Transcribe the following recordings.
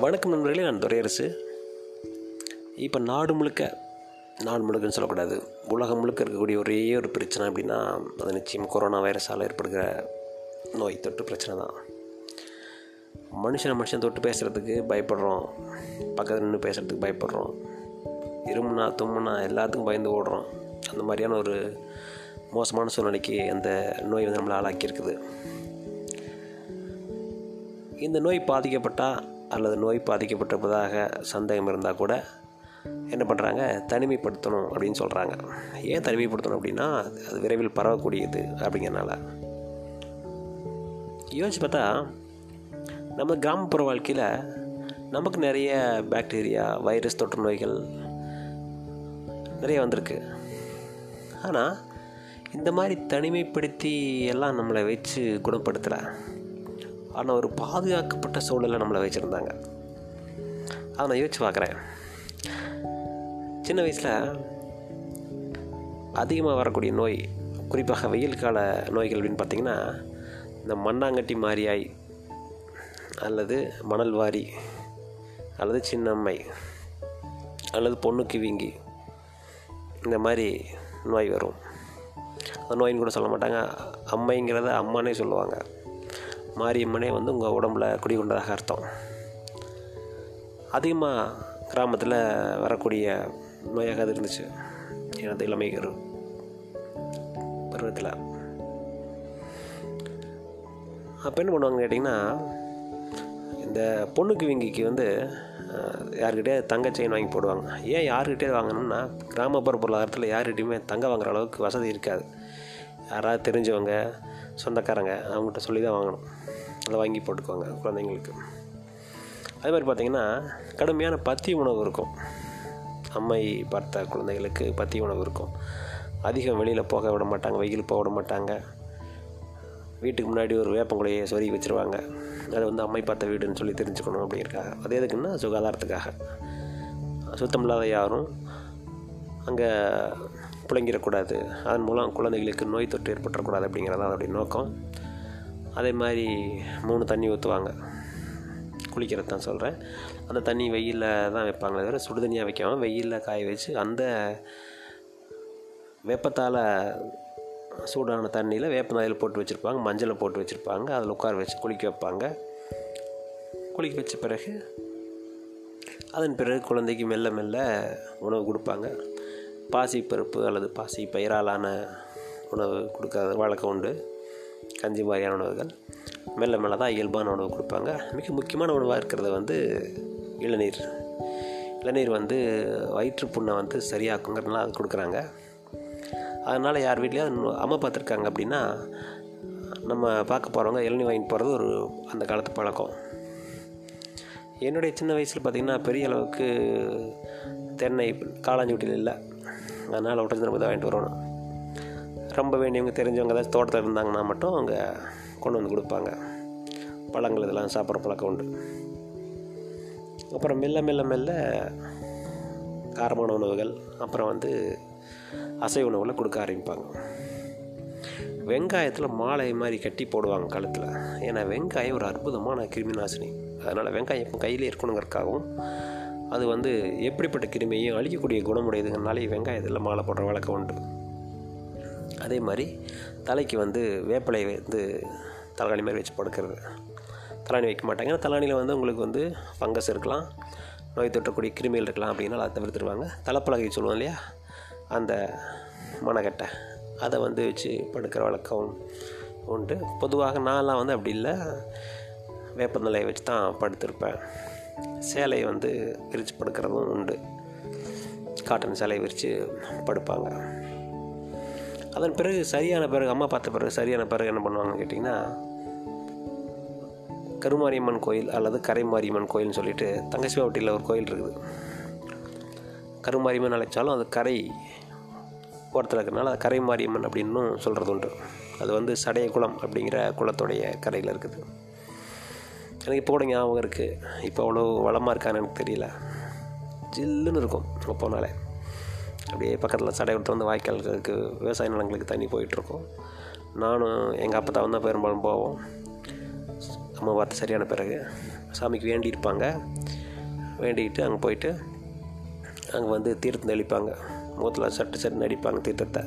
வணக்கம் நண்பர்களே நான் துரையரசு. இப்போ நாடு முழுக்க நாடு முழுக்கன்னு சொல்லக்கூடாது உலகம் முழுக்க இருக்கக்கூடிய ஒரே ஒரு பிரச்சனை அப்படின்னா அது நிச்சயம் கொரோனா வைரஸால் ஏற்படுகிற நோய் தொற்று பிரச்சனை தான். மனுஷனை மனுஷன் தொட்டு பேசுகிறதுக்கு பயப்படுறோம். பக்கத்தில் நின்று பேசுகிறதுக்கு பயப்படுறோம். இருமுனா தும்முனா எல்லாத்துக்கும் பயந்து ஓடுறோம். அந்த மாதிரியான ஒரு மோசமான சூழ்நிலைக்கு அந்த நோய் வந்து நம்மளை ஆளாக்கியிருக்குது. இந்த நோய் பாதிக்கப்பட்டால் அல்லது நோய் பாதிக்கப்பட்டிருப்பதாக சந்தேகம் இருந்தால் கூட என்ன பண்ணுறாங்க தனிமைப்படுத்தணும் அப்படின்னு சொல்கிறாங்க ஏன் தனிமைப்படுத்தணும் அப்படின்னா அது விரைவில் பரவக்கூடியது அப்படிங்கிறனால. யோசிச்சு பார்த்தா நம்ம கிராமப்புற வாழ்க்கையில் நமக்கு நிறைய பாக்டீரியா வைரஸ் தொற்று நோய்கள் நிறைய வந்திருக்கு. ஆனால் இந்த மாதிரி தனிமைப்படுத்தி எல்லாம் நம்மளை வச்சு குணப்படுத்தலை. ஆனால் ஒரு பாதுகாக்கப்பட்ட சூழலில் நம்மளை வச்சுருந்தாங்க. அதை நான் யோசிச்சு பார்க்குறேன். சின்ன வயசில் அதிகமாக வரக்கூடிய நோய் குறிப்பாக வெயில் கால நோய்கள் அப்படின்னு பார்த்திங்கன்னா இந்த மண்ணாங்கட்டி மாரியாய் அல்லது மணல் வாரி அல்லது சின்னம்மை அல்லது பொண்ணுக்கு வீங்கி இந்த மாதிரி நோய் வரும். அந்த நோயின்னு கூட சொல்ல மாட்டாங்க. அம்மைங்கிறத அம்மானே சொல்லுவாங்க. மாரியம்மனே வந்து உங்கள் உடம்புல குடிகொண்டதாக அர்த்தம். அதிகமாக கிராமத்தில் வரக்கூடிய நோயாக அது இருந்துச்சு. எனது இளமை கரு பருவத்தில். அப்போ என்ன பண்ணுவாங்கன்னு கேட்டிங்கன்னா இந்த பொண்ணுக்கு வீங்கிக்கு வந்து யார்கிட்டே தங்க செயின் வாங்கி போடுவாங்க. ஏன் யார்கிட்டே வாங்கணும்னா கிராமப்புற பொருளாதாரத்தில் யார்கிட்டையுமே தங்க வாங்குற அளவுக்கு வசதி இருக்காது. யாராவது தெரிஞ்சவங்க சொந்தக்காரங்க அவங்ககிட்ட சொல்லி தான் வாங்கணும். அதை வாங்கி போட்டுக்குவாங்க குழந்தைங்களுக்கு. அதே மாதிரி பார்த்திங்கன்னா கடுமையான பத்தி உணவு இருக்கும். அம்மை பார்த்த குழந்தைகளுக்கு பத்தி உணவு இருக்கும். அதிகம் வெளியில் போக விட மாட்டாங்க வெயில் போக விட மாட்டாங்க. வீட்டுக்கு முன்னாடி ஒரு வேப்பங்குலையை சொருகி வச்சுருவாங்க. அது வந்து அம்மை பார்த்த வீடுன்னு சொல்லி தெரிஞ்சுக்கணும் அப்படிங்கிறக்காக அது எதுக்குன்னா சுகாதாரத்துக்காக. சுத்தம் இல்லாத யாரும் அங்கே புழங்கிடக்கூடாது அதன் மூலம் குழந்தைகளுக்கு நோய் தொற்று ஏற்பட்டுறக்கூடாது அப்படிங்கிறது தான் அதோடைய நோக்கம். அதே மாதிரி மூணு தண்ணி ஊற்றுவாங்க குளிக்கிறது தான் சொல்கிறேன் அந்த தண்ணி வெயிலில் தான் வைப்பாங்களே தவிர சுடு தண்ணியாக வைக்காமல் வெயிலில் காய வச்சு அந்த வெப்பத்தால் சூடான தண்ணியில் வேப்பநாயில் போட்டு வச்சுருப்பாங்க. மஞ்சளை போட்டு வச்சுருப்பாங்க. அதில் உட்கார வச்சு குளிக்க வைப்பாங்க. குளிக்க வச்ச பிறகு அதன் பிறகு குழந்தைக்கு மெல்ல மெல்ல உணவு கொடுப்பாங்க. பாசி பருப்பு அல்லது பாசி பயிராலான உணவு கொடுக்காத வழக்கம் உண்டு. கஞ்சி மாதிரியான உணவுகள். மெல்ல மெல்ல தான் இயல்பான உணவு கொடுப்பாங்க. மிக முக்கியமான உணவாக இருக்கிறது வந்து இளநீர். இளநீர் வந்து வயிற்றுப்புண்ணை வந்து சரியாக்குங்கிறதுனால அது கொடுக்குறாங்க. அதனால் யார் வீட்லேயாவது அம்மா பார்த்துருக்காங்க அப்படின்னா நம்ம பார்க்க போகிறவங்க இளநீர் வாங்கிட்டு போகிறது ஒரு அந்த காலத்து பழக்கம். என்னுடைய சின்ன வயசில் பார்த்திங்கன்னா பெரிய அளவுக்கு தென்னை காளாஞ்சி இல்லை. அதனால் உடஞ்சி நம்ம தான் வாங்கிட்டு வரணும். ரொம்ப வேண்டியவங்க தெரிஞ்சவங்க ஏதாச்சும் தோட்டத்தில் இருந்தாங்கன்னா மட்டும் அவங்க கொண்டு வந்து கொடுப்பாங்க. பழங்கள் இதெல்லாம் சாப்பிட்ற பழக்கம் உண்டு. அப்புறம் மெல்ல மெல்ல மெல்ல காரமான உணவுகள் அப்புறம் வந்து அசைவ உணவுகளை கொடுக்க ஆரம்பிப்பாங்க. வெங்காயத்தில் மாலை மாதிரி கட்டி போடுவாங்க கழுத்தில். ஏன்னா வெங்காயம் ஒரு அற்புதமான கிருமி நாசினி அதனால் வெங்காயம் இப்போ கையில் இருக்கணுங்கிறதுக்காகவும் அது வந்து எப்படிப்பட்ட கிருமியையும் அழிக்கக்கூடிய குணமுடையதுங்கனாலே வெங்காயத்தில் மாலை போடுற வழக்கம் உண்டு. அதே மாதிரி தலைக்கு வந்து வேப்பிலை வந்து தலகாணி மாதிரி வச்சு படுக்கிறது. தலாணி வைக்க மாட்டாங்க. ஏன்னா தலாணியில் வந்து உங்களுக்கு வந்து ஃபங்கஸ் இருக்கலாம் நோய் தொற்றக்கூடிய கிருமிகள் இருக்கலாம் அப்படின்னா அதை தவிர்த்துருவாங்க. தலைப்பலகை சொல்லுவோம் இல்லையா? அந்த மணக்கட்டை அதை வந்து வச்சு படுக்கிற வழக்கம் உண்டு. பொதுவாக நான்லாம் வந்து அப்படி இல்லை. வேப்பநிலையை வச்சு தான் படுத்திருப்பேன். சேலையை வந்து விரித்து படுக்கிறதும் உண்டு. காட்டன் சேலையை விரித்து படுப்பாங்க. அதன் பிறகு சரியான பிறகு அம்மா பார்த்த பிறகு சரியான பிறகு என்ன பண்ணுவாங்கன்னு கேட்டிங்கன்னா கருமாரியம்மன் கோயில் அல்லது கரைமாரியம்மன் கோயில்னு சொல்லிட்டு தங்கசிவாவட்டியில் ஒரு கோயில் இருக்குது. கருமாரியம்மன் அழைச்சாலும் அது கரை ஓரத்தில் இருக்கிறனால அது கரைமாரியம்மன் அப்படின்னும் சொல்கிறது உண்டு. அது வந்து சடைய குளம் அப்படிங்கிற குளத்துடைய கரையில் இருக்குது. எனக்கு இப்போ கூட ஞாபகம் இருக்குது இப்போ அவ்வளோ வளமாக இருக்கான்னு எனக்கு தெரியல. ஜில்லுன்னு இருக்கும் அங்கே போனாலே. அப்படியே பக்கத்தில் சடை விட்டு வந்து வாய்க்கால்களுக்கு விவசாய நிலங்களுக்கு தண்ணி போயிட்டுருக்கோம் நானும் எங்கள் அப்பா தான் பெரும்பாலும் போவோம். அம்மா பார்த்து சரியான பிறகு. சாமிக்கு வேண்டியிருப்பாங்க வேண்டிக்கிட்டு அங்கே போயிட்டு அங்கே வந்து தீர்த்தம் தெளிப்பாங்க. முகத்தில் சட்டு சட்டுன்னு அடிப்பாங்க தீர்த்தத்தை.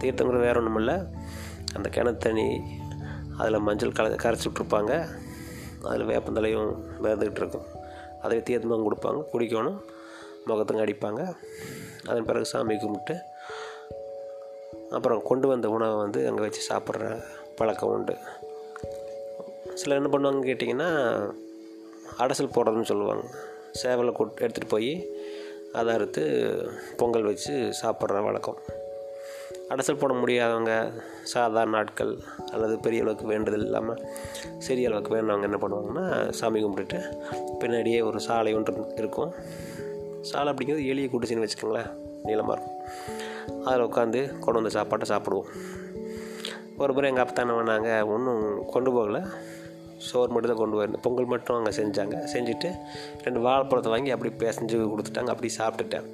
தீர்த்தங்கிறது வேற ஒன்றும் இல்லை அந்த கிணத்து தண்ணி அதில் மஞ்சள் கல கரைச்சி விட்ருப்பாங்க அதில் வேப்பந்தலையும் மிதந்துக்கிட்டு இருக்கும் அதை தீர்த்தமாக கொடுப்பாங்க. குடிக்கணும். முகத்துங்க அடிப்பாங்க. அதன் பிறகு சாமி கும்பிட்டு அப்புறம் கொண்டு வந்த உணவை வந்து அங்கே வச்சு சாப்பிட்ற பழக்கம் உண்டு. சிலர் என்ன பண்ணுவாங்கன்னு கேட்டிங்கன்னா அடசல் போடுறதுன்னு சொல்லுவாங்க. சேவலை கொட் எடுத்துகிட்டு போய் அதை அறுத்து பொங்கல் வச்சு சாப்பிட்ற வழக்கம். அடைசல் போட முடியாதவங்க சாதாரண நாட்கள் அல்லது பெரிய அளவுக்கு வேண்டுதல் இல்லாமல் சிறிய அளவுக்கு வேண்டவங்க என்ன பண்ணுவாங்கன்னா சாமி கும்பிட்டுட்டு பின்னாடியே ஒரு சாலை ஒன்று இருக்கும். சாலை அப்படிங்கிறது எளிய கூட்டுச்சின்னு வச்சுக்கோங்களேன் நீளமாக இருக்கும். அதில் உட்காந்து கொண்டு வந்த சாப்பாட்டை சாப்பிடுவோம். ஒரு முறை எங்கள் அப்பா என்ன பண்ணாங்க ஒன்றும் கொண்டு போகல. சோறு மட்டும் தான் கொண்டு போயிருந்தேன். பொங்கல் மட்டும் அங்கே செஞ்சாங்க. செஞ்சுட்டு ரெண்டு வாழைப்பழத்தை வாங்கி அப்படி பேசஞ்சு கொடுத்துட்டாங்க. அப்படி சாப்பிட்டுட்டேன்.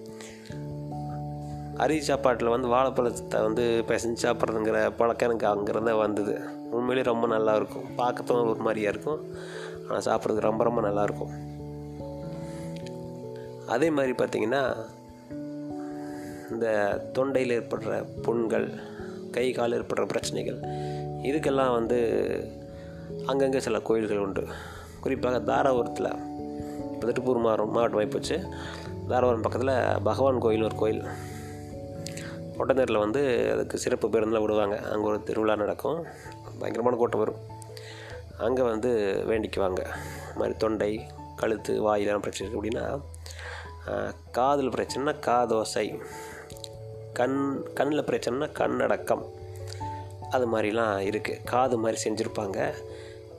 அரி சாப்பாட்டில் வந்து வாழைப்பழத்தை வந்து பிசைஞ்சு சாப்பிட்றதுங்கிற பழக்கம் எனக்கு அங்கேருந்தே வந்தது. உண்மையிலேயே ரொம்ப நல்லா இருக்கும். ஒரு மாதிரியாக இருக்கும். ஆனால் சாப்பிட்றதுக்கு ரொம்ப ரொம்ப நல்லாயிருக்கும் அதே மாதிரி பார்த்திங்கன்னா இந்த தொண்டையில் ஏற்படுற புண்கள் கை கால் ஏற்படுற பிரச்சனைகள் இதுக்கெல்லாம் வந்து அங்கங்கே சில கோயில்கள் உண்டு. குறிப்பாக தாராபுரத்தில் இப்போ திருப்பூர் மாவட்டம் மாவட்டம் போச்சு தாராபுரம் பக்கத்தில் பகவான் கோயில் ஒரு கோயில். கொட்டநேரில் வந்து அதுக்கு சிறப்பு பேருந்தில் விடுவாங்க. அங்கே ஒரு திருவிழா நடக்கும். பயங்கரமான கூட்டம் வரும். அங்கே வந்து வேண்டிக்குவாங்க. இது மாதிரி தொண்டை கழுத்து வாயிலாம் பிரச்சனை இருக்குது அப்படின்னா காதில் பிரச்சனைனா காதோசை கண் கண்ணில் பிரச்சனைனா கண்ணடக்கம். அது மாதிரிலாம் இருக்குது காது மாதிரி செஞ்சுருப்பாங்க.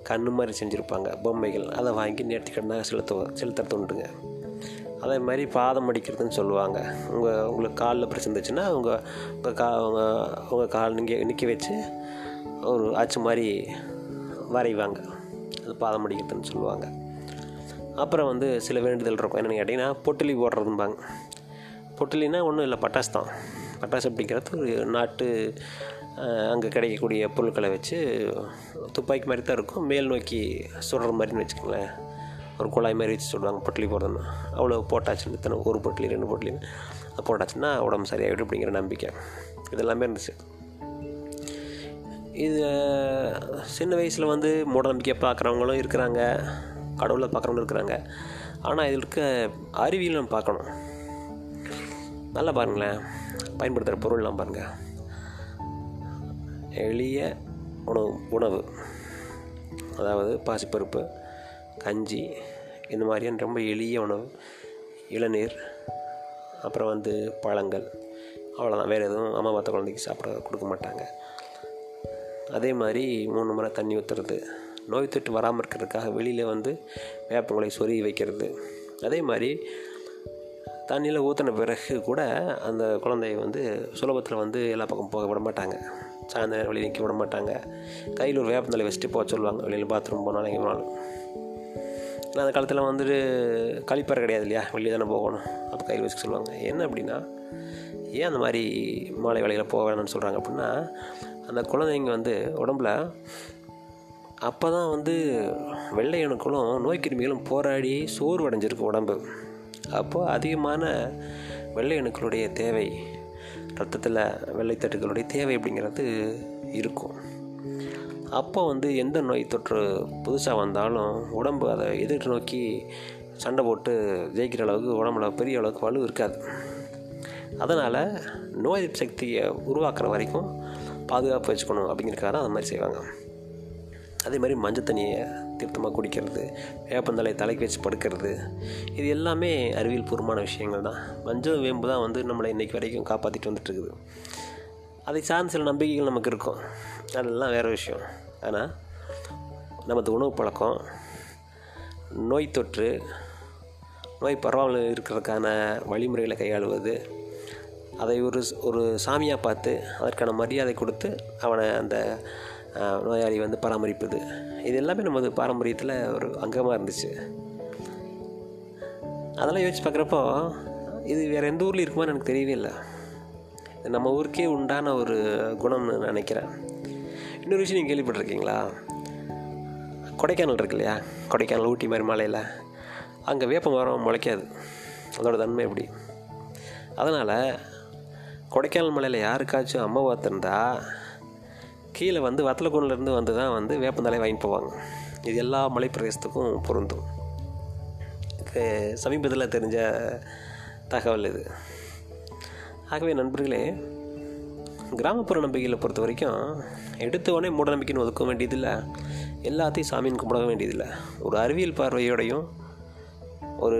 கண் மாதிரி செஞ்சுருப்பாங்க. பொம்மைகள். அதை வாங்கி நேர்த்திக்கடனாக செலுத்துவ செலுத்துறது உண்டுங்க. அதே மாதிரி பாதம் அடிக்கிறதுன்னு சொல்லுவாங்க. உங்கள் உங்களுக்கு காலில் பிரச்சனை உங்கள் உங்கள் கா உங்கள் உங்கள் கால் நீங்கள் நிற்க வச்சு ஒரு ஆச்சு மாதிரி வரைவாங்க. அது பாதம் அடிக்கிறதுன்னு சொல்லுவாங்க. அப்புறம் வந்து சில வேண்டுதல் இருக்கும். என்னென்னு கேட்டிங்கன்னா பொட்டிலி போடுறதும்பாங்க. பொட்டிலினா ஒன்றும் இல்லை பட்டாசு தான். பட்டாசு அப்படிங்கிறது ஒரு நாட்டு அங்கே கிடைக்கக்கூடிய பொருட்களை வச்சு துப்பாக்கி மாதிரி தான் இருக்கும். மேல் நோக்கி சுடுற மாதிரின்னு வச்சுக்கோங்களேன். ஒரு குழாய் மாதிரி வச்சு சொல்லுவாங்க பொட்லி போடுறதுன்னு. அவ்வளோ போட்டாச்சுன்னு இத்தனை ஒரு பொட்டலி ரெண்டு பொட்டலின்னு போட்டாச்சுன்னா உடம்பு சரியாகிடும் அப்படிங்கிற நம்பிக்கை. இதெல்லாமே இருந்துச்சு. இது சின்ன வயசில் வந்து மூட நம்பிக்கையை பார்க்குறவங்களும் இருக்கிறாங்க கடவுளை பார்க்குறவங்களும் இருக்கிறாங்க. ஆனால் இதில் இருக்க அறிவியல் நம்ம பார்க்கணும். நல்லா பாருங்களேன். பயன்படுத்துகிற பொருள்லாம் பாருங்கள் எளிய உணவு உணவு. அதாவது பாசிப்பருப்பு கஞ்சி இந்த மாதிரியான ரொம்ப எளிய உணவு. இளநீர் அப்புறம் வந்து பழங்கள். அவ்வளோதான் வேறு எதுவும் அம்மா பார்த்த குழந்தைக்கு சாப்பிட கொடுக்க மாட்டாங்க. அதே மாதிரி மூணு முறை தண்ணி ஊற்றுறது நோய் தொற்று வராமல் இருக்கிறதுக்காக வெளியில் வந்து வேப்பங்களை சொருகி வைக்கிறது. அதே மாதிரி தண்ணியில் ஊற்றின பிறகு கூட அந்த குழந்தைய வந்து சுலபத்தில் வந்து எல்லா பக்கம் போக விட மாட்டாங்க. சாயந்தரம் வெளியே நிற்க விட மாட்டாங்க. கையில் ஒரு வேப்பந்தலை வச்சுட்டு போக சொல்லுவாங்க. வெளியில் பாத்ரூம் போனாலும் எங்கே போனாலும். அந்த காலத்தில் வந்துட்டு கழிப்பறை கிடையாது இல்லையா? வெளியே தானே போகணும். அப்போ கையில் வச்சுக்க சொல்லுவாங்க. என்ன அப்படின்னா ஏன் அந்த மாதிரி மாலை வேலையில் போக வேணாம்னு சொல்கிறாங்க அப்படின்னா அந்த குழந்தைங்க வந்து உடம்புல அப்போ தான் வந்து வெள்ளை அணுக்களும் நோய் கிருமிகளும் போராடி சோர்வடைஞ்சிருக்கு உடம்பு. அப்போது அதிகமான வெள்ளை அணுக்களுடைய தேவை ரத்தத்தில் வெள்ளைத்தட்டுகளுடைய தேவை அப்படிங்கிறது இருக்கும். அப்போ வந்து எந்த நோய் தொற்று புதுசாக வந்தாலும் உடம்பு அதை எதிர்த்து நோக்கி சண்டை போட்டு ஜெயிக்கிற அளவுக்கு உடம்புல பெரிய அளவுக்கு வலு இருக்காது. அதனால் நோய் எதிர்ப்பு சக்தியை உருவாக்குற வரைக்கும் பாதுகாப்பு வச்சுக்கணும் அப்படிங்கிறக்காக தான் அந்த மாதிரி செய்வாங்க. அதே மாதிரி மஞ்சள் தண்ணியை தீர்த்தமாக குடிக்கிறது வேப்பந்தலை தலைக்கு வச்சு படுக்கிறது இது எல்லாமே அறிவியல் பூர்வமான விஷயங்கள் தான். மஞ்சள் வேம்பு தான் வந்து நம்மளை இன்றைக்கி வரைக்கும் காப்பாற்றிட்டு வந்துட்டுருக்குது அதை சார்ந்த சில நம்பிக்கைகள் நமக்கு இருக்கும். அதெல்லாம் வேறு விஷயம். ஆனால் நமது உணவு பழக்கம் நோய் தொற்று நோய் பரவாமல் இருக்கிறதுக்கான வழிமுறைகளை கையாளுவது அதை ஒரு ஒரு சாமியாக பார்த்து அதற்கான மரியாதை கொடுத்து அவனை அந்த நோயாளி வந்து பராமரிப்பது. இது எல்லாமே நமது பாரம்பரியத்தில் ஒரு அங்கமாக இருந்துச்சு. அதெல்லாம் யோசிச்சு பார்க்குறப்போ இது வேறு எந்த ஊரில் இருக்குமான்னு எனக்கு தெரியவே இல்லை. நம்ம ஊருக்கே உண்டான ஒரு குணம்னு நான் நினைக்கிறேன். இன்னொரு விஷயம் நீங்கள் கேள்விப்பட்டிருக்கீங்களா? கொடைக்கானல் இருக்கு இல்லையா? கொடைக்கானல் ஊட்டி மாதிரி மலையில் அங்கே வேப்ப மரம் முளைக்காது. அதோட தன்மை எப்படி? அதனால் கொடைக்கானல் மலையில் யாருக்காச்சும் அம்மா பார்த்துருந்தா கீழே வந்து வத்தலக்குண்டிலேருந்து வந்து தான் வந்து வேப்பந்தலை வாங்கிட்டு போவாங்க. இது எல்லா மலை பிரதேசத்துக்கும் பொருந்தும் சமீபத்தில் தெரிஞ்ச தகவல் இது. ஆகவே நண்பர்களே கிராமப்புற நம்பிக்கையில் பொறுத்த வரைக்கும் எடுத்த உடனே மூட நம்பிக்கைன்னு ஒதுக்க வேண்டியதில்லை. எல்லாத்தையும் சாமின்னு கும்பிட வேண்டியதில்லை. ஒரு அறிவியல் பார்வையோடையும் ஒரு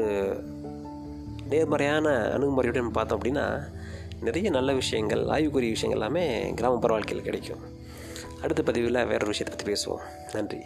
நேர்மறையான அணுகுமுறையோடையும் பார்த்தோம் அப்படின்னா நிறைய நல்ல விஷயங்கள் ஆய்வுக்குரிய விஷயங்கள் எல்லாமே கிராமப்புற வாழ்க்கையில் கிடைக்கும். அடுத்த பதிவில் வேறொரு விஷயத்தை பற்றி பேசுவோம். நன்றி.